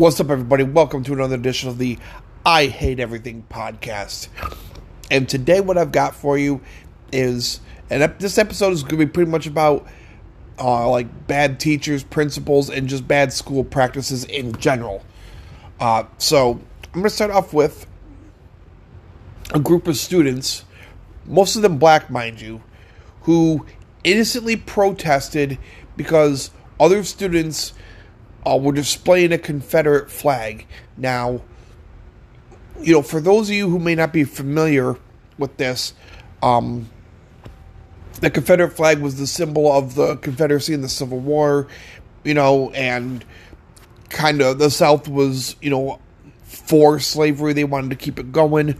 What's up, everybody? Welcome to another edition of the I Hate Everything podcast. And today, what I've got for you is, and this episode is going to be pretty much about uh, like bad teachers, principals, and just bad school practices in general. Uh, so, I'm going to start off with a group of students, most of them black, mind you, who innocently protested because other students uh, were displaying a Confederate flag. Now, you know, for those of you who may not be familiar with this, um, the Confederate flag was the symbol of the Confederacy in the Civil War, you know, and kind of the South was, you know, for slavery. They wanted to keep it going.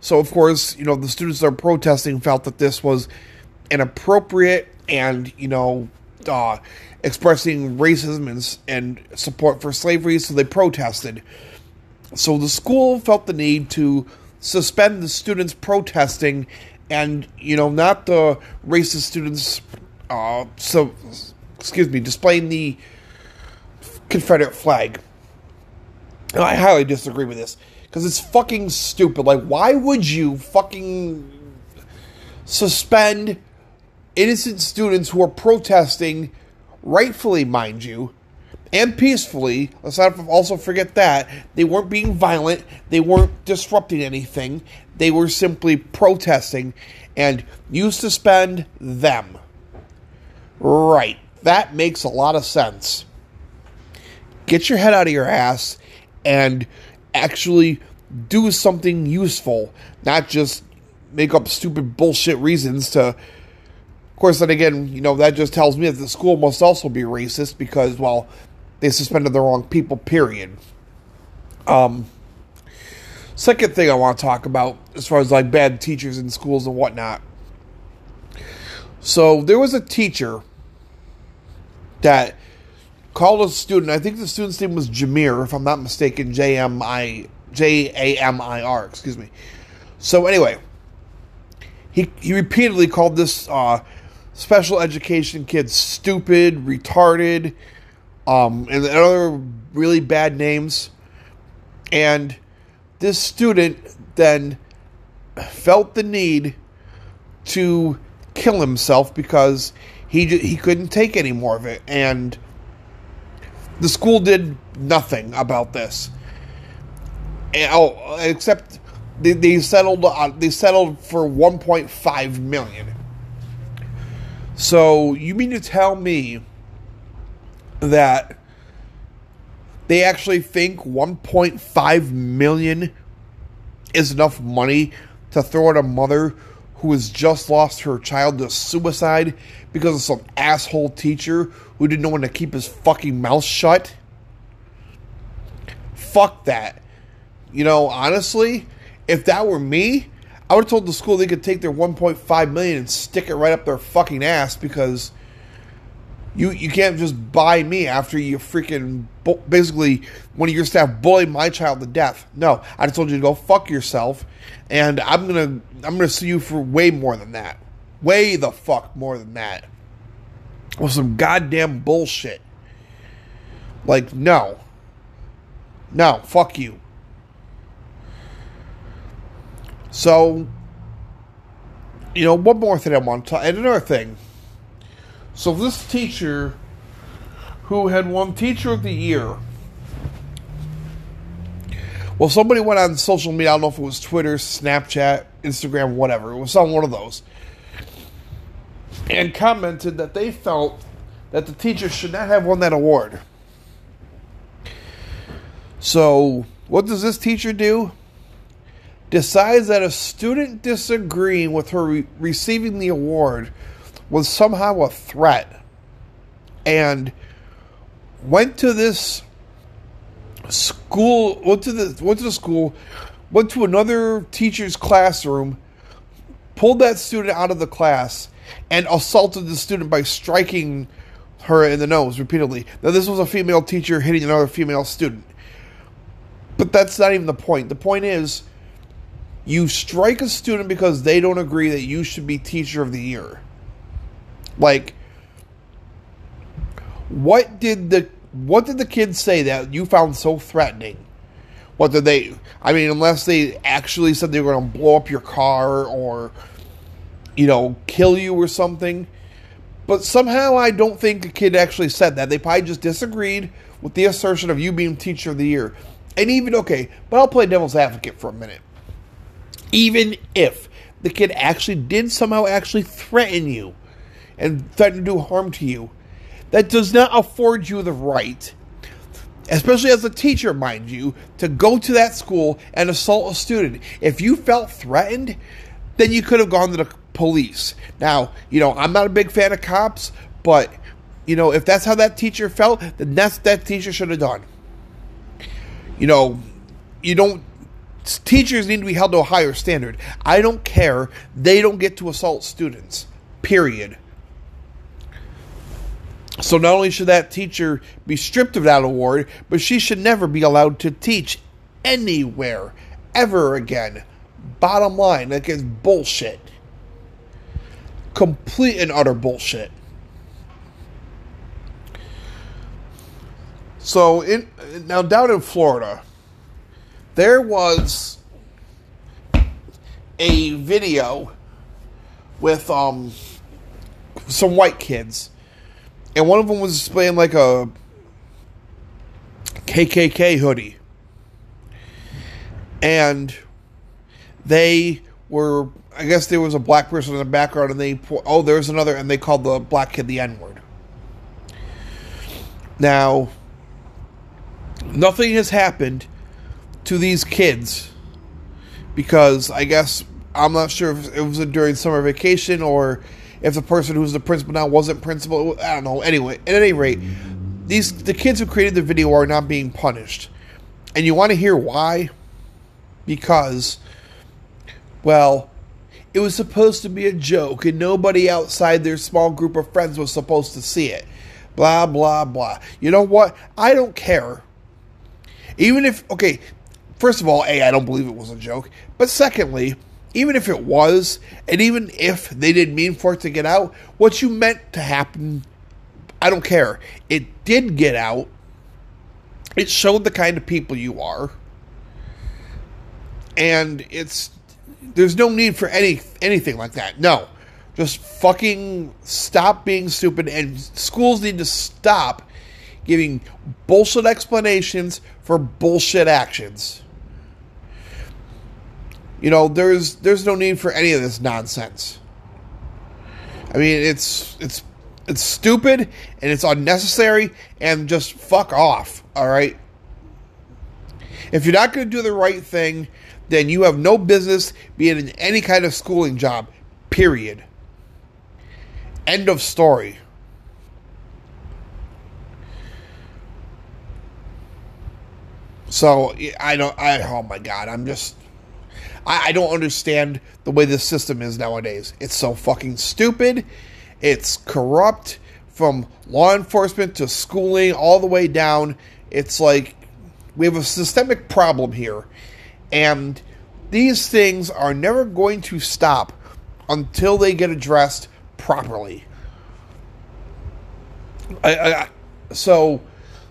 So, of course, you know, the students that are protesting felt that this was inappropriate and, you know, uh, expressing racism and, and support for slavery, so they protested. So the school felt the need to suspend the students protesting and, you know, not the racist students, uh, so, excuse me, displaying the Confederate flag. And I highly disagree with this because it's fucking stupid. Like, why would you fucking suspend innocent students who are protesting, rightfully, mind you, and peacefully. Let's not also forget that. They weren't being violent, they weren't disrupting anything, they were simply protesting, and you suspend them. Right. That makes a lot of sense. Get your head out of your ass and actually do something useful, not just make up stupid bullshit reasons to course, then again, you know, that just tells me that the school must also be racist because, well, they suspended the wrong people, period. Um, second thing I want to talk about, as far as like bad teachers in schools and whatnot. So there was a teacher that called a student. I think the student's name was Jamir, if I'm not mistaken. J M I J A M I R. Excuse me. So anyway, he he repeatedly called this uh, special education kids stupid, retarded, um, and other really bad names. And this student then felt the need to kill himself because he he couldn't take any more of it, and the school did nothing about this. And, oh, except they, they settled uh, they settled for 1.5 million so you mean to tell me that they actually think 1.5 million is enough money to throw at a mother who has just lost her child to suicide because of some asshole teacher who didn't know when to keep his fucking mouth shut? Fuck that. You know, honestly, if that were me, I would have told the school they could take their 1.5 million and stick it right up their fucking ass because you you can't just buy me after you freaking basically one of your staff bullied my child to death. No, I just told you to go fuck yourself, and I'm gonna I'm gonna sue you for way more than that, way the fuck more than that. With some goddamn bullshit. Like no, no, fuck you. So, you know, one more thing I want to, and another thing. So this teacher, who had won Teacher of the Year, well, somebody went on social media. I don't know if it was Twitter, Snapchat, Instagram, whatever. It was on one of those, and commented that they felt that the teacher should not have won that award. So, what does this teacher do? Decides that a student disagreeing with her re- receiving the award was somehow a threat and went to this school went to the went to the school went to another teacher's classroom pulled that student out of the class and assaulted the student by striking her in the nose repeatedly. Now this was a female teacher hitting another female student. But that's not even the point. The point is you strike a student because they don't agree that you should be teacher of the year. Like, what did the what did the kids say that you found so threatening? What did they? I mean, unless they actually said they were going to blow up your car or, you know, kill you or something. But somehow I don't think a kid actually said that. They probably just disagreed with the assertion of you being teacher of the year. And even okay, but I'll play devil's advocate for a minute. Even if the kid actually did somehow actually threaten you and threaten to do harm to you, that does not afford you the right especially as a teacher, mind you, to go to that school and assault a student. If you felt threatened, then you could have gone to the police. Now, you know, I'm not a big fan of cops, but you know, if that's how that teacher felt, then that's that teacher should have done. You know, you don't teachers need to be held to a higher standard. I don't care. They don't get to assault students. Period. So not only should that teacher be stripped of that award, but she should never be allowed to teach anywhere ever again. Bottom line, that is bullshit. Complete and utter bullshit. So in now down in Florida, there was a video with um some white kids and one of them was displaying like a KKK hoodie, and they were. I guess there was a black person in the background, and they oh, there's another, and they called the black kid the N word. Now, nothing has happened to these kids because I guess I'm not sure if it was during summer vacation or if the person who's the principal now wasn't principal. I don't know. Anyway, at any rate, these the kids who created the video are not being punished, and you want to hear why? Because, well, it was supposed to be a joke, and nobody outside their small group of friends was supposed to see it. Blah blah blah. You know what? I don't care. Even if okay, first of all, a I don't believe it was a joke, but secondly even if it was, and even if they didn't mean for it to get out, what you meant to happen, I don't care. It did get out. It showed the kind of people you are. And it's there's no need for any anything like that. No. Just fucking stop being stupid and schools need to stop giving bullshit explanations for bullshit actions. You know, there's there's no need for any of this nonsense. I mean, it's it's it's stupid and it's unnecessary and just fuck off, all right? If you're not going to do the right thing, then you have no business being in any kind of schooling job. Period. End of story. So I don't. I oh my god, I'm just I, I don't understand the way this system is nowadays. It's so fucking stupid. It's corrupt from law enforcement to schooling all the way down. It's like we have a systemic problem here. And these things are never going to stop until they get addressed properly. I, I, so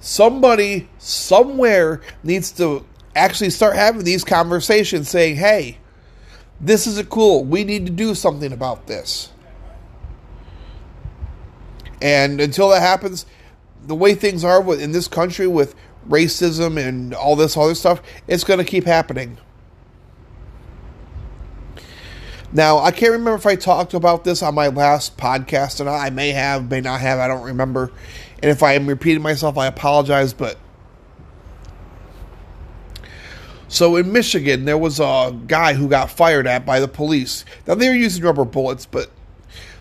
somebody somewhere needs to actually start having these conversations saying, hey, this isn't cool. We need to do something about this. And until that happens, the way things are in this country with racism and all this other stuff, it's going to keep happening. Now, I can't remember if I talked about this on my last podcast or not. I may have, may not have, I don't remember. And if I am repeating myself, I apologize, but So in Michigan, there was a guy who got fired at by the police. Now they were using rubber bullets, but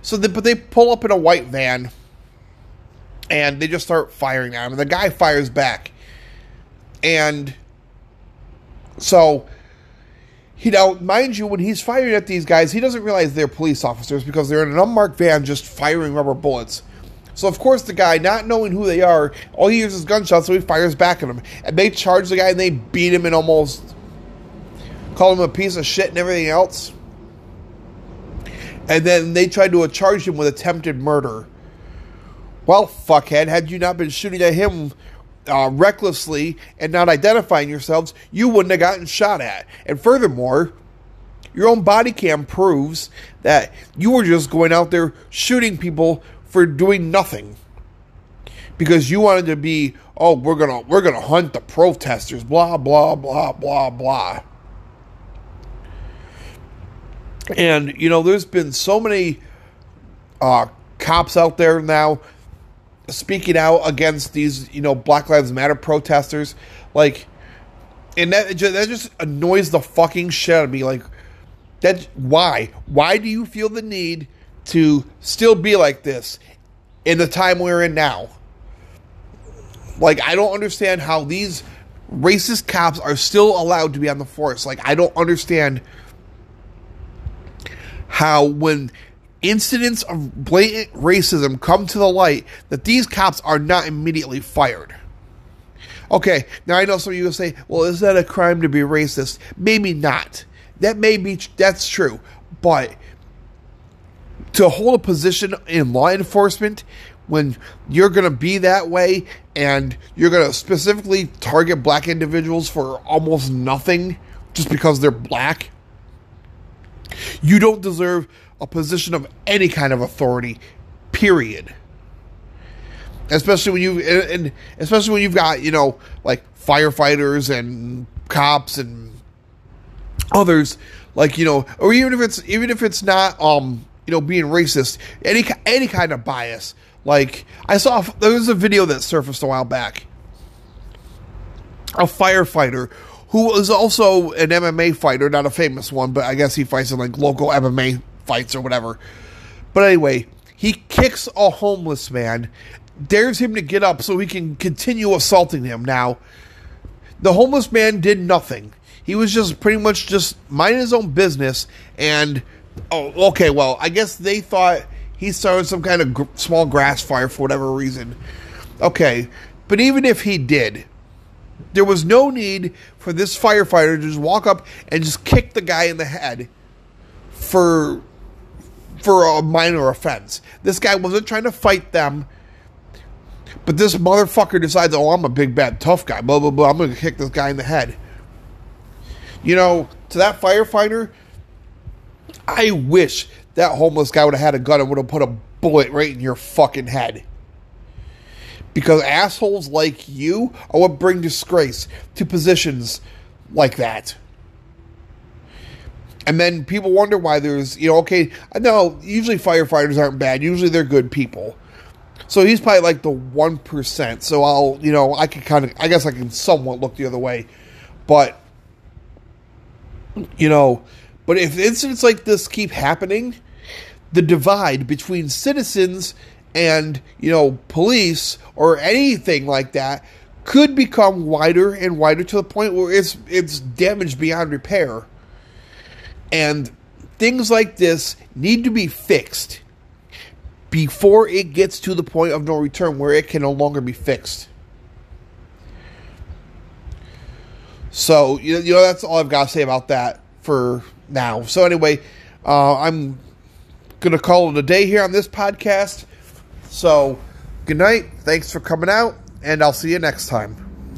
so they, but they pull up in a white van and they just start firing at him. And the guy fires back, and so you know, mind you, when he's firing at these guys, he doesn't realize they're police officers because they're in an unmarked van just firing rubber bullets. So of course the guy, not knowing who they are, all he hears is gunshots, so he fires back at them. And they charge the guy and they beat him and almost call him a piece of shit and everything else. And then they tried to charge him with attempted murder, Well, fuckhead, had you not been shooting at him uh, recklessly and not identifying yourselves, you wouldn't have gotten shot at. And furthermore, your own body cam proves that you were just going out there shooting people for doing nothing. Because you wanted to be oh we're gonna we're gonna hunt the protesters blah blah blah blah blah. And you know there's been so many uh, cops out there now speaking out against these you know black lives matter protesters. Like and that that just annoys the fucking shit out of me. Like that why? Why do you feel the need to still be like this in the time we're in now. Like i don't understand how these racist cops are still allowed to be on the force. Like i don't understand how when incidents of blatant racism come to the light that these cops are not immediately fired. Okay now i know some of you will say well is that a crime to be racist? Maybe not. That may be that's true, but to hold a position in law enforcement when you're going to be that way and you're going to specifically target black individuals for almost nothing just because they're black, you don't deserve a position of any kind of authority, period. Especially when you and especially when you've got, you know, like firefighters and cops and others like you know or even if it's even if it's not um you know being racist any any kind of bias. Like i saw there was a video that surfaced a while back. A firefighter who was also an mma fighter not a famous one but i guess he fights in like local mma fights or whatever. But anyway he kicks a homeless man dares him to get up so he can continue assaulting him. Now the homeless man did nothing. He was just pretty much just minding his own business. And oh, okay, well, I guess they thought he started some kind of gr- small grass fire for whatever reason. Okay, but even if he did, there was no need for this firefighter to just walk up and just kick the guy in the head for for a minor offense. This guy wasn't trying to fight them. But this motherfucker decides, oh, I'm a big bad tough guy, blah blah blah. I'm gonna kick this guy in the head. You know, to that firefighter, I wish that homeless guy would have had a gun and would have put a bullet right in your fucking head. Because assholes like you are what bring disgrace to positions like that. And then people wonder why there's, you know, okay, I know usually firefighters aren't bad. Usually they're good people. So he's probably like the 1%. So I'll, you know, I can kind of, I guess I can somewhat look the other way. But you know, but if incidents like this keep happening, the divide between citizens and, you know, police or anything like that could become wider and wider to the point where it's it's damaged beyond repair. And things like this need to be fixed before it gets to the point of no return where it can no longer be fixed. So you know that's all I've got to say about that for now. So anyway, uh, I'm gonna call it a day here on this podcast. So good night. Thanks for coming out, and I'll see you next time.